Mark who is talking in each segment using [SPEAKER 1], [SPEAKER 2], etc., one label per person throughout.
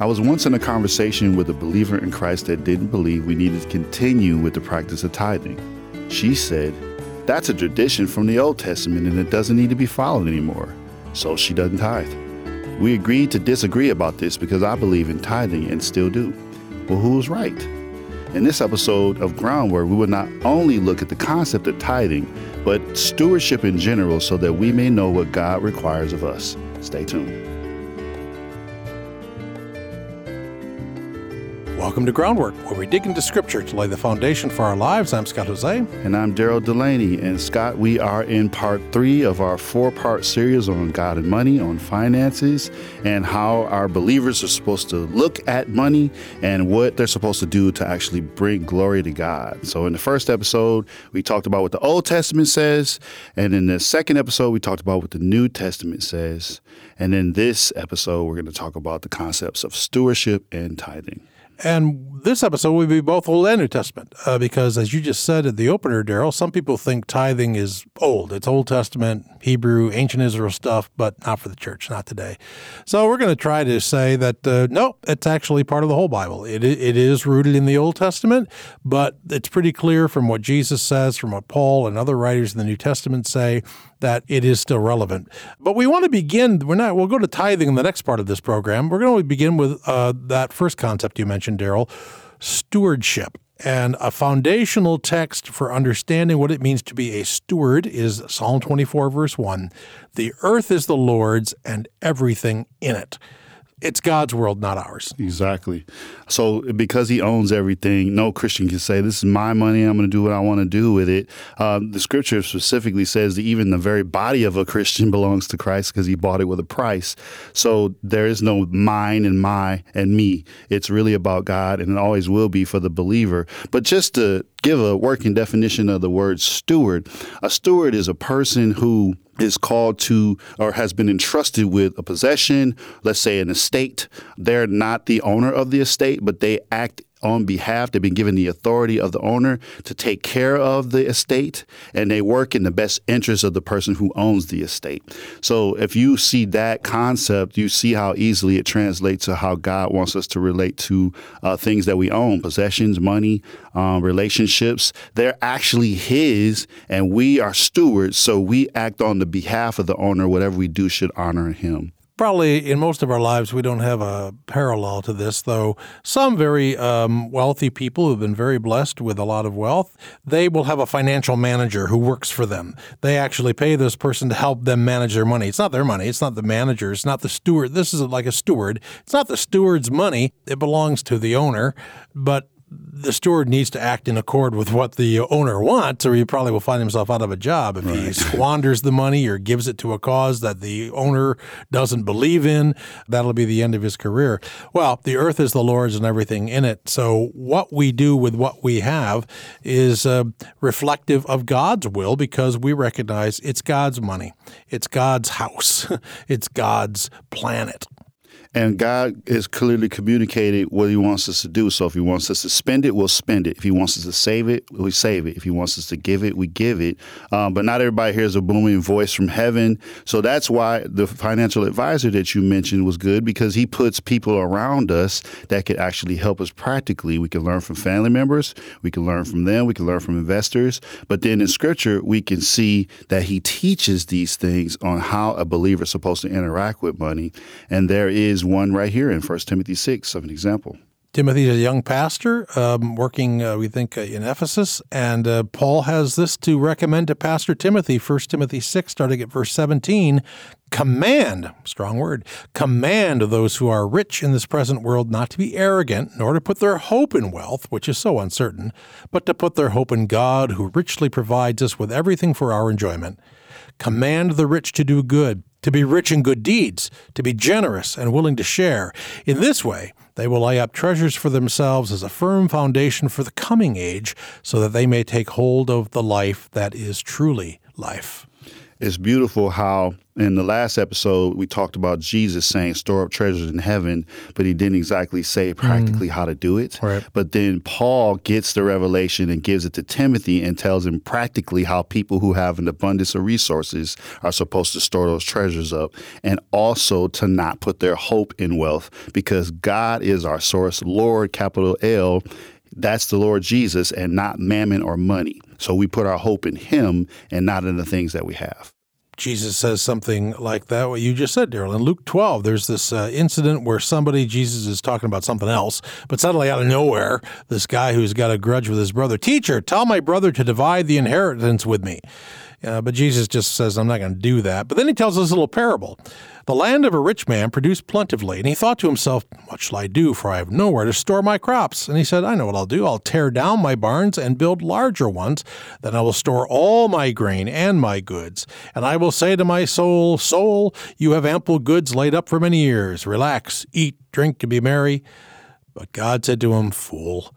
[SPEAKER 1] I was once in a conversation with a believer in Christ that didn't believe we needed to continue with the practice of tithing. She said, That's a tradition from the Old Testament and it doesn't need to be followed anymore. So she doesn't tithe. We agreed to disagree about this because I believe in tithing and still do. Well, who was right? In this episode of Groundwork, we will not only look at the concept of tithing, but stewardship in general so that we may know what God requires of us. Stay tuned.
[SPEAKER 2] Welcome to Groundwork, where we dig into Scripture to lay the foundation for our lives. I'm Scott Hoezee.
[SPEAKER 1] And I'm Daryl Delaney. And Scott, we are in part three of our four part series on God and money, on finances, and how our believers are supposed to look at money and what they're supposed to do to actually bring glory to God. So, in the first episode, we talked about what the Old Testament says. And in the second episode, we talked about what the New Testament says. And in this episode, we're going to talk about the concepts of stewardship and tithing.
[SPEAKER 2] And this episode will be both Old and New Testament, uh, because as you just said at the opener, Daryl, some people think tithing is old. It's Old Testament, Hebrew, ancient Israel stuff, but not for the church, not today. So we're going to try to say that uh, no, it's actually part of the whole Bible. It, it is rooted in the Old Testament, but it's pretty clear from what Jesus says, from what Paul and other writers in the New Testament say, that it is still relevant. But we want to begin. We're not. We'll go to tithing in the next part of this program. We're going to begin with uh, that first concept you mentioned, Daryl, stewardship. And a foundational text for understanding what it means to be a steward is Psalm 24, verse 1. The earth is the Lord's and everything in it it's God's world, not ours.
[SPEAKER 1] Exactly. So because he owns everything, no Christian can say, "This is my money. I'm going to do what I want to do with it." Um, the Scripture specifically says that even the very body of a Christian belongs to Christ because he bought it with a price. So there is no mine and my and me. It's really about God, and it always will be for the believer. But just to give a working definition of the word steward, a steward is a person who is called to or has been entrusted with a possession, let's say an estate. They're not the owner of the estate, but they act on behalf. They've been given the authority of the owner to take care of the estate, and they work in the best interest of the person who owns the estate. So if you see that concept, you see how easily it translates to how God wants us to relate to uh, things that we own possessions, money, um, relationships. They're actually His, and we are stewards, so we act on the behalf of the owner. Whatever we do should honor Him
[SPEAKER 2] probably in most of our lives we don't have a parallel to this though. Some very um, wealthy people who've been very blessed with a lot of wealth they will have a financial manager who works for them. They actually pay this person to help them manage their money. It's not their money. It's not the manager. It's not the steward. This is like a steward. It's not the steward's money. It belongs to the owner. But the steward needs to act in accord with what the owner wants, or he probably will find himself out of a job if right. he squanders the money or gives it to a cause that the owner doesn't believe in. That'll be the end of his career. Well, the earth is the Lord's and everything in it. So what we do with what we have is uh, reflective of God's will because we recognize it's God's money, it's God's house, it's God's planet.
[SPEAKER 1] And God has clearly communicated what He wants us to do. So if He wants us to spend it, we'll spend it. If He wants us to save it, we save it. If He wants us to give it, we give it. Um, but not everybody hears a booming voice from heaven. So that's why the financial advisor that you mentioned was good because he puts people around us that could actually help us practically. We can learn from family members, we can learn from them, we can learn from investors. But then in Scripture, we can see that He teaches these things on how a believer is supposed to interact with money. And there is one right here in 1 Timothy 6 of an example.
[SPEAKER 2] Timothy is a young pastor um, working, uh, we think, uh, in Ephesus. And uh, Paul has this to recommend to Pastor Timothy, 1 Timothy 6, starting at verse 17 command, strong word, command those who are rich in this present world not to be arrogant, nor to put their hope in wealth, which is so uncertain, but to put their hope in God, who richly provides us with everything for our enjoyment. Command the rich to do good to be rich in good deeds, to be generous and willing to share. In this way, they will lay up treasures for themselves as a firm foundation for the coming age, so that they may take hold of the life that is truly life.
[SPEAKER 1] It's beautiful how in the last episode we talked about Jesus saying store up treasures in heaven, but he didn't exactly say practically mm. how to do it.
[SPEAKER 2] Right.
[SPEAKER 1] But then Paul gets the revelation and gives it to Timothy and tells him practically how people who have an abundance of resources are supposed to store those treasures up and also to not put their hope in wealth because God is our source, Lord capital L that's the Lord Jesus and not mammon or money. So we put our hope in Him and not in the things that we have.
[SPEAKER 2] Jesus says something like that, what you just said, Daryl. In Luke 12, there's this uh, incident where somebody, Jesus is talking about something else, but suddenly out of nowhere, this guy who's got a grudge with his brother, Teacher, tell my brother to divide the inheritance with me. Uh, but Jesus just says, I'm not going to do that. But then he tells this little parable. The land of a rich man produced plentifully, and he thought to himself, What shall I do? For I have nowhere to store my crops. And he said, I know what I'll do. I'll tear down my barns and build larger ones. Then I will store all my grain and my goods. And I will say to my soul, Soul, you have ample goods laid up for many years. Relax, eat, drink, and be merry. But God said to him, Fool,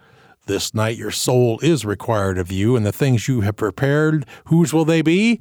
[SPEAKER 2] this night your soul is required of you, and the things you have prepared, whose will they be?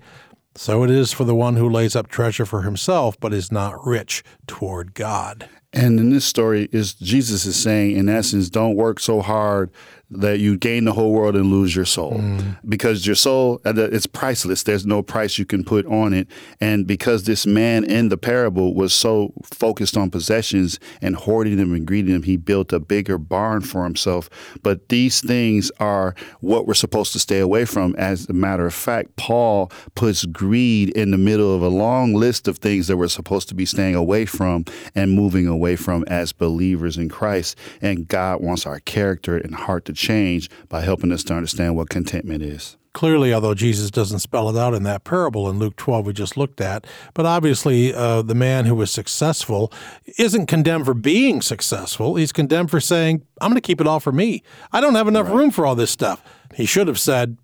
[SPEAKER 2] So it is for the one who lays up treasure for himself, but is not rich toward God.
[SPEAKER 1] And in this story, is Jesus is saying, in essence, don't work so hard that you gain the whole world and lose your soul. Mm. because your soul it's priceless. There's no price you can put on it. And because this man in the parable was so focused on possessions and hoarding them and greeting them he built a bigger barn for himself. But these things are what we're supposed to stay away from. As a matter of fact paul puts greed in the middle of a long list of things that we're supposed to be staying away from and moving away from as believers in christ. And god wants our character and heart to change by helping us to understand what contentment is.
[SPEAKER 2] Clearly, although Jesus doesn't spell it out in that parable in Luke 12 we just looked at, but obviously uh, the man who was successful isn't condemned for being successful. He's condemned for saying, I'm going to keep it all for me. I don't have enough right. room for all this stuff. He should have said,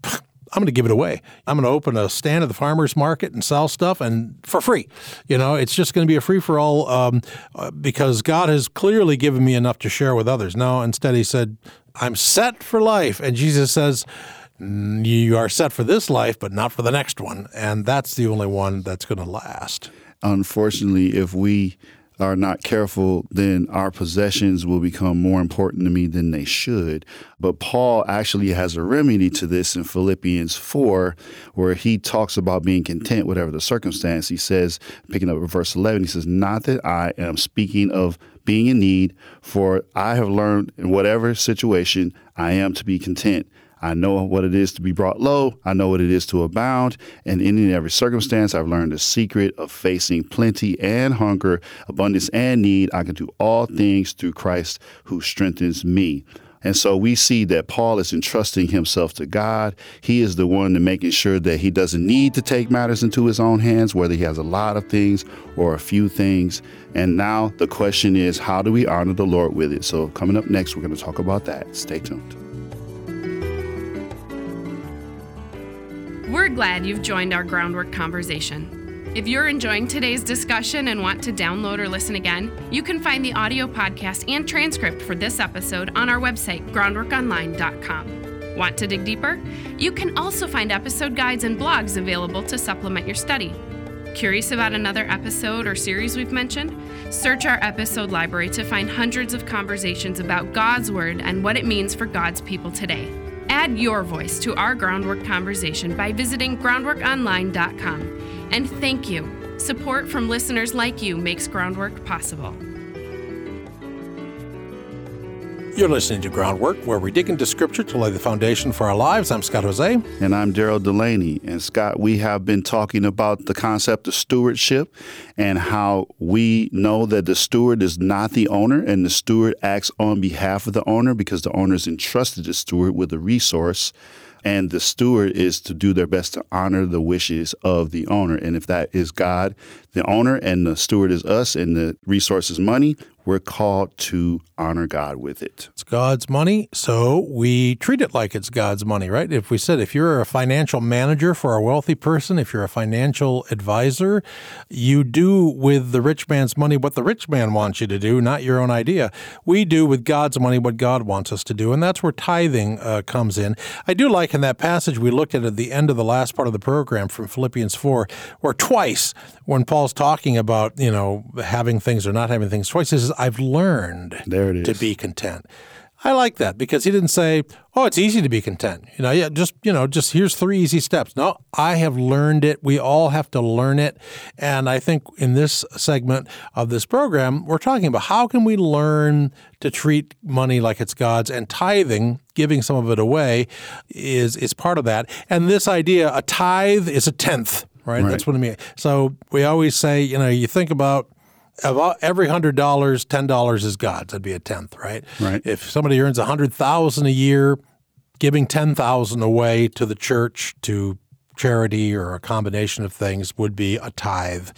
[SPEAKER 2] I'm going to give it away. I'm going to open a stand at the farmers market and sell stuff and for free. You know, it's just going to be a free for all um, uh, because God has clearly given me enough to share with others. No, instead he said, I'm set for life. And Jesus says, You are set for this life, but not for the next one. And that's the only one that's going to last.
[SPEAKER 1] Unfortunately, if we are not careful, then our possessions will become more important to me than they should. But Paul actually has a remedy to this in Philippians 4, where he talks about being content, whatever the circumstance. He says, picking up verse 11, he says, Not that I am speaking of being in need, for I have learned in whatever situation I am to be content. I know what it is to be brought low. I know what it is to abound. And in every circumstance, I've learned the secret of facing plenty and hunger, abundance and need. I can do all things through Christ who strengthens me. And so we see that Paul is entrusting himself to God. He is the one to making sure that he doesn't need to take matters into his own hands, whether he has a lot of things or a few things. And now the question is, how do we honor the Lord with it? So coming up next, we're going to talk about that. Stay tuned.
[SPEAKER 3] We're glad you've joined our groundwork conversation. If you're enjoying today's discussion and want to download or listen again, you can find the audio podcast and transcript for this episode on our website, groundworkonline.com. Want to dig deeper? You can also find episode guides and blogs available to supplement your study. Curious about another episode or series we've mentioned? Search our episode library to find hundreds of conversations about God's Word and what it means for God's people today. Add your voice to our groundwork conversation by visiting groundworkonline.com. And thank you. Support from listeners like you makes Groundwork possible.
[SPEAKER 2] You're listening to Groundwork, where we dig into Scripture to lay the foundation for our lives. I'm Scott Hoezee.
[SPEAKER 1] And I'm Daryl Delaney. And Scott, we have been talking about the concept of stewardship and how we know that the steward is not the owner and the steward acts on behalf of the owner because the owner is entrusted the steward with a resource and the steward is to do their best to honor the wishes of the owner. And if that is God, the owner, and the steward is us, and the resource is money, we're called to honor God with it.
[SPEAKER 2] It's God's money, so we treat it like it's God's money, right? If we said if you're a financial manager for a wealthy person, if you're a financial advisor, you do with the rich man's money what the rich man wants you to do, not your own idea. We do with God's money what God wants us to do, and that's where tithing uh, comes in. I do like in that passage we looked at at the end of the last part of the program from Philippians 4, where twice when Paul's talking about, you know, having things or not having things, twice he says, I've learned
[SPEAKER 1] There it is.
[SPEAKER 2] to be content. I like that because he didn't say, "Oh, it's easy to be content." You know, yeah, just you know, just here's three easy steps. No, I have learned it. We all have to learn it, and I think in this segment of this program, we're talking about how can we learn to treat money like it's God's, and tithing, giving some of it away, is is part of that. And this idea, a tithe is a tenth, right?
[SPEAKER 1] Right.
[SPEAKER 2] That's what I mean. So we always say, you know, you think about of every hundred dollars, ten dollars is God's. That'd be a tenth, right?
[SPEAKER 1] Right.
[SPEAKER 2] If somebody earns a hundred thousand a year, giving ten thousand away to the church to charity or a combination of things would be a tithe.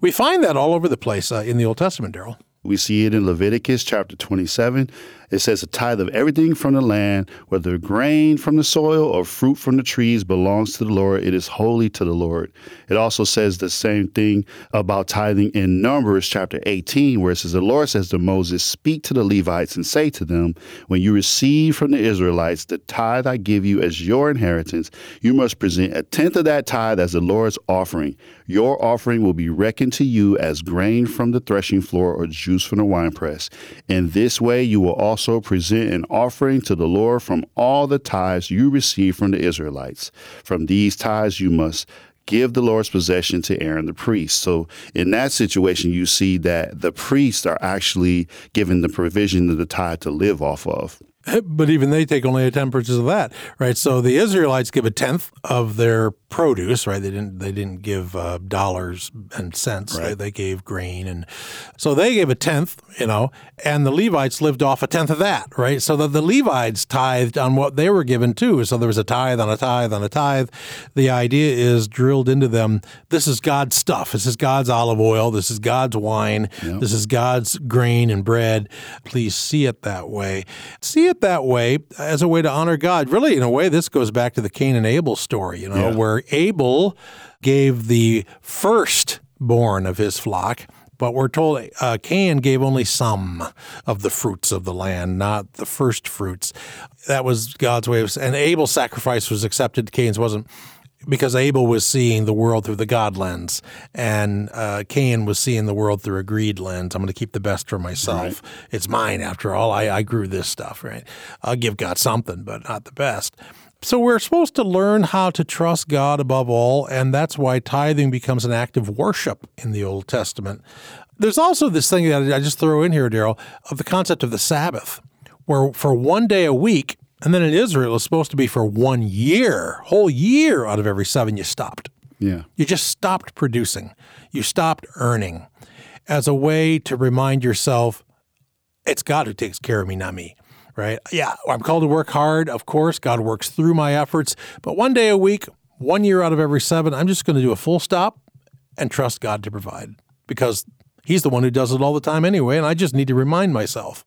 [SPEAKER 2] We find that all over the place uh, in the Old Testament, Daryl.
[SPEAKER 1] We see it in Leviticus chapter 27. It says, A tithe of everything from the land, whether grain from the soil or fruit from the trees, belongs to the Lord. It is holy to the Lord. It also says the same thing about tithing in Numbers chapter 18, where it says, The Lord says to Moses, Speak to the Levites and say to them, When you receive from the Israelites the tithe I give you as your inheritance, you must present a tenth of that tithe as the Lord's offering. Your offering will be reckoned to you as grain from the threshing floor or juice from the winepress. In this way, you will also present an offering to the Lord from all the tithes you receive from the Israelites. From these tithes, you must give the Lord's possession to Aaron the priest. So in that situation, you see that the priests are actually given the provision of the tithe to live off of.
[SPEAKER 2] But even they take only a tenth percent of that, right? So the Israelites give a tenth of their produce, right? They didn't they didn't give uh, dollars and cents. They,
[SPEAKER 1] Right.
[SPEAKER 2] they gave grain, and so they gave a tenth, you know, and the Levites lived off a tenth of that, right? So that the Levites tithed on what they were given too. So there was a tithe on a tithe on a tithe. The idea is drilled into them. This is God's stuff. This is God's olive oil. This is God's wine. This is God's grain and bread. Please see it that way. See it that way as a way to honor God. Really, in a way, this goes back to the Cain and Abel story, you know,
[SPEAKER 1] Yeah.
[SPEAKER 2] where Abel gave the firstborn of his flock. But we're told uh, Cain gave only some of the fruits of the land, not the first fruits. That was God's way of, and Abel's sacrifice was accepted. Cain's wasn't because Abel was seeing the world through the God lens, and uh, Cain was seeing the world through a greed lens. I'm going to keep the best for myself. It's mine, after all. I, I grew this stuff, right? I'll give God something, but not the best. So we're supposed to learn how to trust God above all, and that's why tithing becomes an act of worship in the Old Testament. There's also this thing that I just throw in here, Daryl, of the concept of the Sabbath, where for one day a week, and then in Israel, it's supposed to be for one year, whole year out of every seven, you stopped.
[SPEAKER 1] Yeah.
[SPEAKER 2] You just stopped producing. You stopped earning as a way to remind yourself, it's God who takes care of me, not me. Right? Yeah, I'm called to work hard. Of course, God works through my efforts. But one day a week, one year out of every seven, I'm just going to do a full stop and trust God to provide because He's the one who does it all the time anyway. And I just need to remind myself.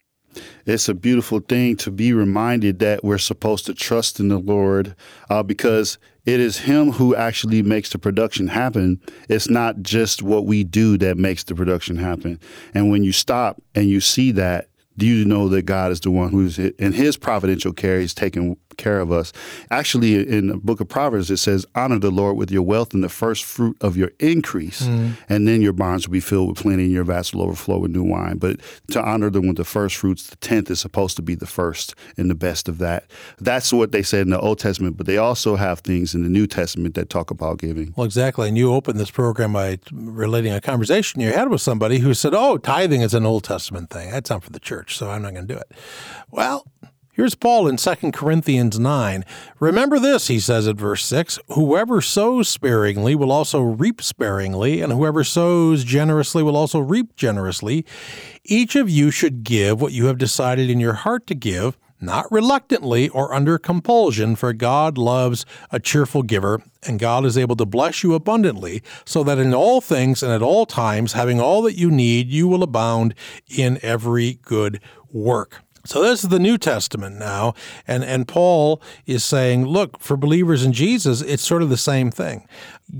[SPEAKER 1] It's a beautiful thing to be reminded that we're supposed to trust in the Lord uh, because it is Him who actually makes the production happen. It's not just what we do that makes the production happen. And when you stop and you see that, do you know that God is the one who's in His providential care? He's taking care of us. Actually, in the book of Proverbs, it says, Honor the Lord with your wealth and the first fruit of your increase, mm. and then your barns will be filled with plenty and your vats will overflow with new wine. But to honor them with the first fruits, the tenth is supposed to be the first and the best of that. That's what they said in the Old Testament, but they also have things in the New Testament that talk about giving.
[SPEAKER 2] Well, exactly. And you opened this program by relating a conversation you had with somebody who said, Oh, tithing is an Old Testament thing. That's not for the church, so I'm not going to do it. Well, here's Paul in 2 Corinthians 9. Remember this, he says at verse 6 Whoever sows sparingly will also reap sparingly, and whoever sows generously will also reap generously. Each of you should give what you have decided in your heart to give not reluctantly or under compulsion, for God loves a cheerful giver, and God is able to bless you abundantly, so that in all things and at all times, having all that you need, you will abound in every good work. So this is the New Testament now, and and Paul is saying, look, for believers in Jesus, it's sort of the same thing.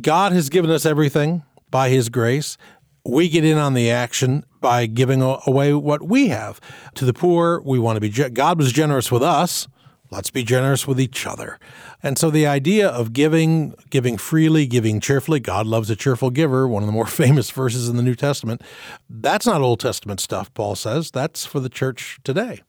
[SPEAKER 2] God has given us everything by his grace. We get in on the action by giving away what we have to the poor. We want to be God was generous with us. Let's be generous with each other. And so the idea of giving, giving freely, giving cheerfully, God loves a cheerful giver, one of the more famous verses in the New Testament. That's not Old Testament stuff, Paul says. That's for the church today.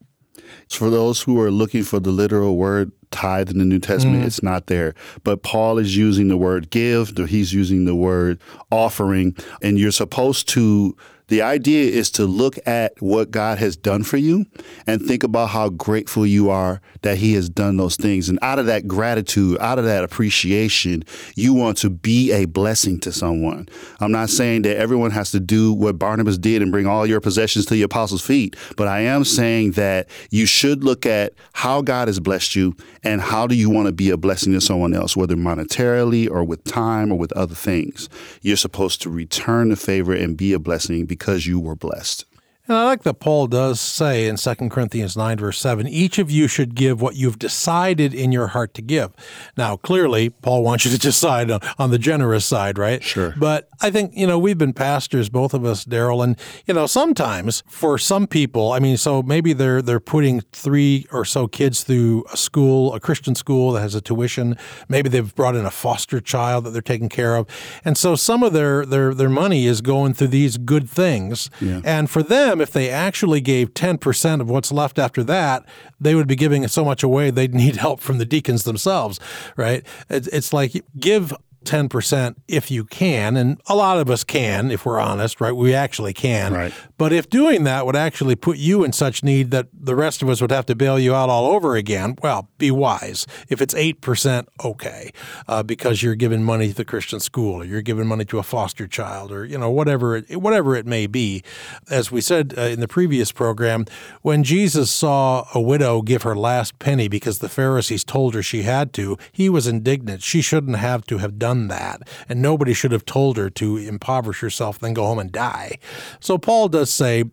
[SPEAKER 1] For those who are looking for the literal word tithe in the New Testament, mm. it's not there. But Paul is using the word give, or he's using the word offering, and you're supposed to the idea is to look at what God has done for you and think about how grateful you are that He has done those things. And out of that gratitude, out of that appreciation, you want to be a blessing to someone. I'm not saying that everyone has to do what Barnabas did and bring all your possessions to the apostles' feet, but I am saying that you should look at how God has blessed you and how do you want to be a blessing to someone else, whether monetarily or with time or with other things. You're supposed to return the favor and be a blessing because you were blessed.
[SPEAKER 2] And I like that Paul does say in 2 Corinthians 9, verse 7, each of you should give what you've decided in your heart to give. Now, clearly, Paul wants you to decide on, the generous side, right?
[SPEAKER 1] Sure.
[SPEAKER 2] But I think, you know, we've been pastors, both of us, Daryl, and, you know, sometimes for some people, I mean, so maybe they're they're putting three or so kids through a school, a Christian school that has a tuition. Maybe they've brought in a foster child that they're taking care of. And so some of their their their money is going through these good things. Yeah. And for them, them, if they actually gave 10% of what's left after that, they would be giving so much away, they'd need help from the deacons themselves, right? It's like give 10% if you can. And a lot of us can, if we're honest, right? We actually can.
[SPEAKER 1] Right.
[SPEAKER 2] But if doing that would actually put you in such need that the rest of us would have to bail you out all over again, well, be wise. If it's 8%, okay, uh, because you're giving money to the Christian school or you're giving money to a foster child or, you know, whatever it, whatever it may be. As we said uh, in the previous program, when Jesus saw a widow give her last penny because the Pharisees told her she had to, he was indignant. She shouldn't have to have done done that, and nobody should have told her to impoverish herself, then go home and die. So Paul does say,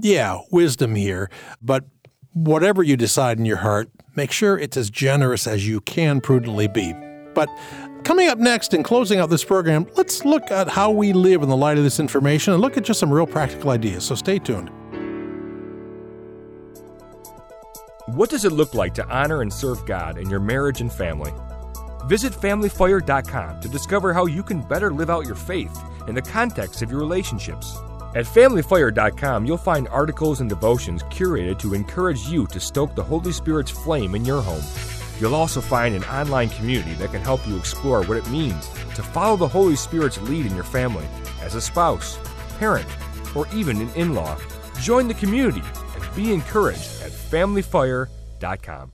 [SPEAKER 2] yeah, wisdom here, but whatever you decide in your heart, make sure it's as generous as you can prudently be. But Coming up next, and closing out this program, let's look at how we live in the light of this information and look at just some real practical ideas. So stay tuned.
[SPEAKER 4] What does it look like to honor and serve God in your marriage and family? Visit FamilyFire.com to discover how you can better live out your faith in the context of your relationships. At FamilyFire.com, you'll find articles and devotions curated to encourage you to stoke the Holy Spirit's flame in your home. You'll also find an online community that can help you explore what it means to follow the Holy Spirit's lead in your family as a spouse, parent, or even an in law. Join the community and be encouraged at FamilyFire.com.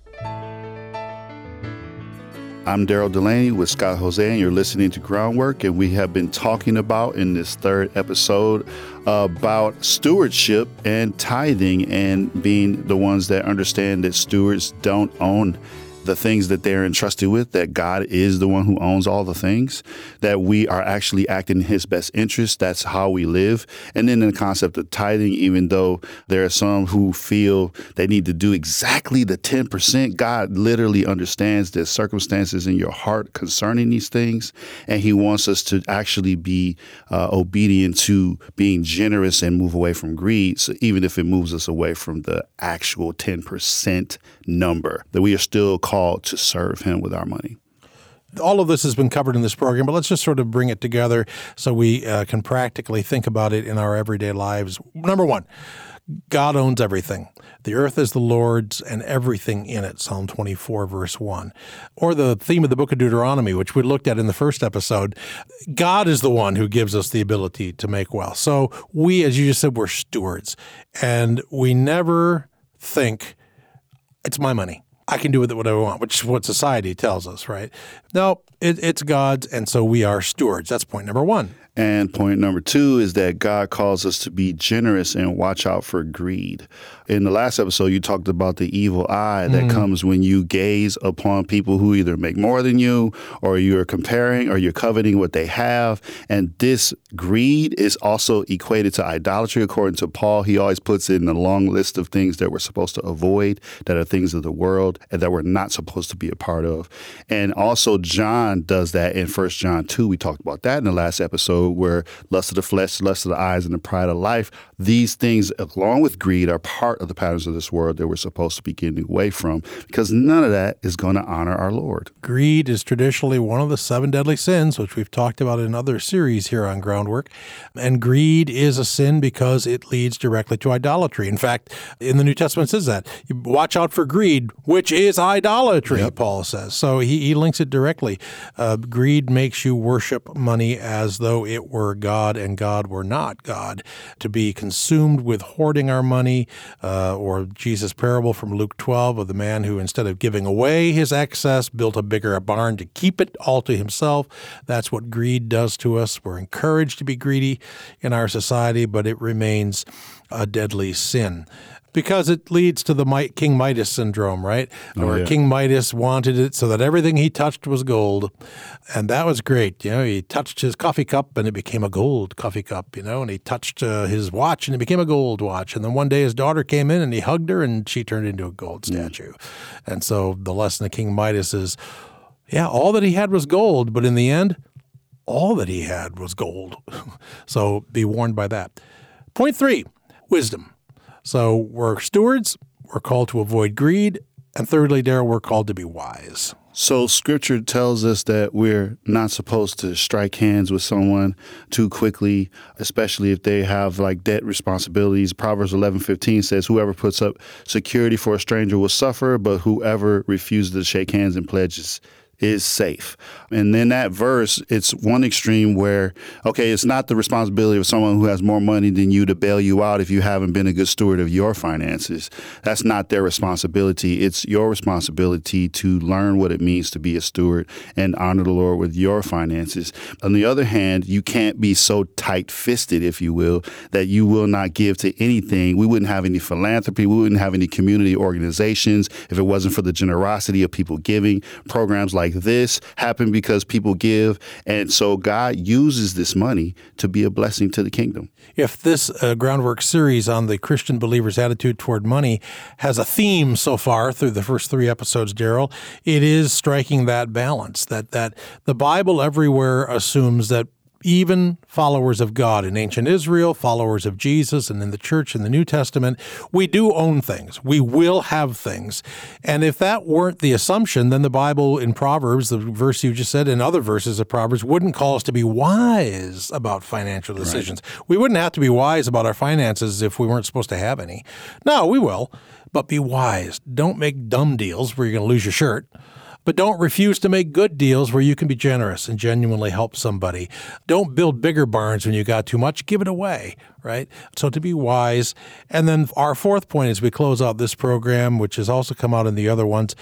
[SPEAKER 1] I'm Daryl Delaney with Scott Hoezee, and you're listening to Groundwork. And we have been talking about in this third episode about stewardship and tithing and being the ones that understand that stewards don't own the things that they're entrusted with, that God is the one who owns all the things, that we are actually acting in His best interest. That's how we live. And then the concept of tithing, even though there are some who feel they need to do exactly the 10%, God literally understands the circumstances in your heart concerning these things. And He wants us to actually be uh, obedient to being generous and move away from greed. So even if it moves us away from the actual 10% number, that we are still called called to serve Him with our money
[SPEAKER 2] all of this has been covered in this program, but let's just sort of bring it together so we uh, can practically think about it in our everyday lives. Number one, God owns everything. The earth is the Lord's and everything in it, Psalm 24, verse 1. Or the theme of the book of Deuteronomy, which we looked at in the first episode. God is the one who gives us the ability to make wealth. So we, as you just said, we're stewards. And we never think, it's my money. I can do with it whatever I want, which is what society tells us, right? No, it, it's God's, and so we are stewards. That's point number one.
[SPEAKER 1] And point number two is that God calls us to be generous and watch out for greed. In the last episode, you talked about the evil eye that mm. comes when you gaze upon people who either make more than you, or you're comparing, or you're coveting what they have. And this greed is also equated to idolatry, according to Paul. He always puts it in a long list of things that we're supposed to avoid, that are things of the world, and that we're not supposed to be a part of. And also, John does that in First John 2. We talked about that in the last episode, where lust of the flesh, lust of the eyes, and the pride of life, these things, along with greed, are part of the patterns of this world that we're supposed to be getting away from because none of that is going to honor our Lord.
[SPEAKER 2] Greed is traditionally one of the seven deadly sins, which we've talked about in other series here on Groundwork. And greed is a sin because it leads directly to idolatry. In fact, in the New Testament it says that. Watch out for greed, which is idolatry, yep. Paul says. So he, he links it directly. Uh, greed makes you worship money as though it were God and God were not God. To be consumed with hoarding our money, uh, or Jesus' parable from Luke 12 of the man who, instead of giving away his excess, built a bigger barn to keep it all to himself. That's what greed does to us. We're encouraged to be greedy in our society, but it remains a deadly sin because it leads to the King Midas syndrome, right? Oh, Where yeah. King Midas wanted it so that everything he touched was gold. And that was great. You know, he touched his coffee cup and it became a gold coffee cup, you know, and he touched uh, his watch and it became a gold watch. And then one day his daughter came in and he hugged her and she turned into a gold statue. Mm. And so the lesson of King Midas is yeah, all that he had was gold, but in the end, all that he had was gold. so be warned by that. Point three wisdom. So we're stewards, we're called to avoid greed, and thirdly, Daryl, we're called to be wise.
[SPEAKER 1] So, scripture tells us that we're not supposed to strike hands with someone too quickly, especially if they have like debt responsibilities. Proverbs eleven fifteen says, Whoever puts up security for a stranger will suffer, but whoever refuses to shake hands and pledges is safe. And then that verse, it's one extreme where, okay, it's not the responsibility of someone who has more money than you to bail you out if you haven't been a good steward of your finances. That's not their responsibility. It's your responsibility to learn what it means to be a steward and honor the Lord with your finances. On the other hand, you can't be so tight fisted, if you will, that you will not give to anything. We wouldn't have any philanthropy. We wouldn't have any community organizations if it wasn't for the generosity of people giving. Programs like this happen because people give. And so God uses this money to be a blessing to the kingdom.
[SPEAKER 2] If this uh, groundwork series on the Christian believer's attitude toward money has a theme so far through the first three episodes, Daryl, it is striking that balance that that the Bible everywhere assumes that even followers of God in ancient Israel, followers of Jesus, and in the church in the New Testament, we do own things. We will have things. And if that weren't the assumption, then the Bible in Proverbs, the verse you just said, and other verses of Proverbs, wouldn't call us to be wise about financial decisions. Right. We wouldn't have to be wise about our finances if we weren't supposed to have any. No, we will, but be wise. Don't make dumb deals where you're going to lose your shirt. But don't refuse to make good deals where you can be generous and genuinely help somebody. Don't build bigger barns when you got too much, give it away, right? So to be wise. And then our fourth point as we close out this program, which has also come out in the other ones,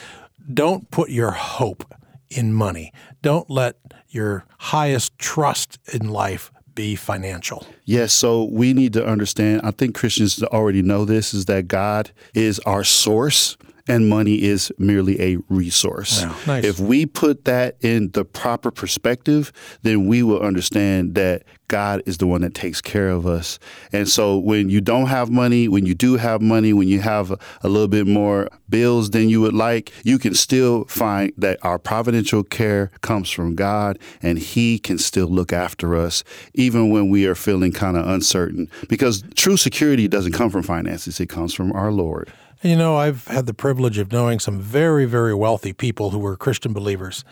[SPEAKER 2] don't put your hope in money. Don't let your highest trust in life be financial.
[SPEAKER 1] Yes, so we need to understand. I think Christians already know this is that God is our source and money is merely a resource.
[SPEAKER 2] Wow, nice.
[SPEAKER 1] If we put that in the proper perspective, then we will understand that God is the one that takes care of us. And so when you don't have money, when you do have money, when you have a, a little bit more bills than you would like, you can still find that our providential care comes from God and He can still look after us even when we are feeling kind of uncertain. Because true security doesn't come from finances, it comes from our Lord.
[SPEAKER 2] You know, I've had the privilege of knowing some very, very wealthy people who were Christian believers.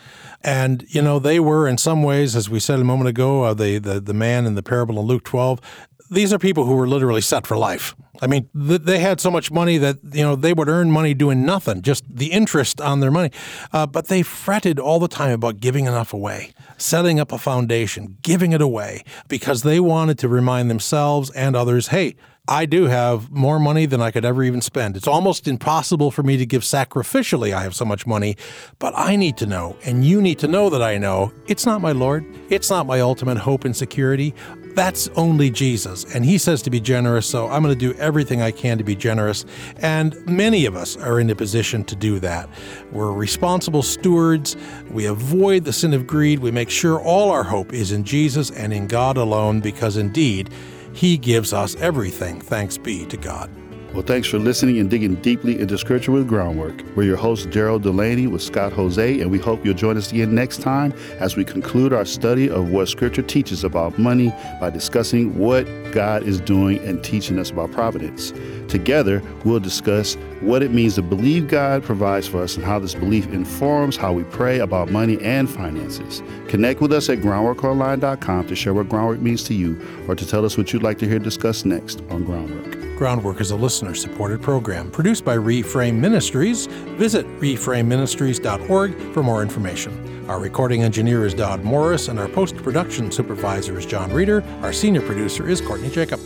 [SPEAKER 2] And, you know, they were in some ways, as we said a moment ago, uh, the, the, the man in the parable in Luke 12, these are people who were literally set for life. I mean, th- they had so much money that, you know, they would earn money doing nothing, just the interest on their money. Uh, but they fretted all the time about giving enough away, setting up a foundation, giving it away, because they wanted to remind themselves and others, hey, I do have more money than I could ever even spend. It's almost impossible for me to give sacrificially. I have so much money, but I need to know, and you need to know that I know it's not my Lord. It's not my ultimate hope and security. That's only Jesus. And he says to be generous, so I'm going to do everything I can to be generous. And many of us are in a position to do that. We're responsible stewards. We avoid the sin of greed. We make sure all our hope is in Jesus and in God alone, because indeed, he gives us everything. Thanks be to God.
[SPEAKER 1] Well, thanks for listening and digging deeply into Scripture with Groundwork. We're your host, Gerald Delaney with Scott Hoezee, and we hope you'll join us again next time as we conclude our study of what Scripture teaches about money by discussing what God is doing and teaching us about providence. Together, we'll discuss what it means to believe God provides for us and how this belief informs how we pray about money and finances. Connect with us at groundworkonline.com to share what groundwork means to you or to tell us what you'd like to hear discussed next on Groundwork.
[SPEAKER 2] Groundwork is a listener supported program produced by Reframe Ministries. Visit reframeministries.org for more information. Our recording engineer is Dodd Morris, and our post production supervisor is John Reeder. Our senior producer is Courtney Jacob.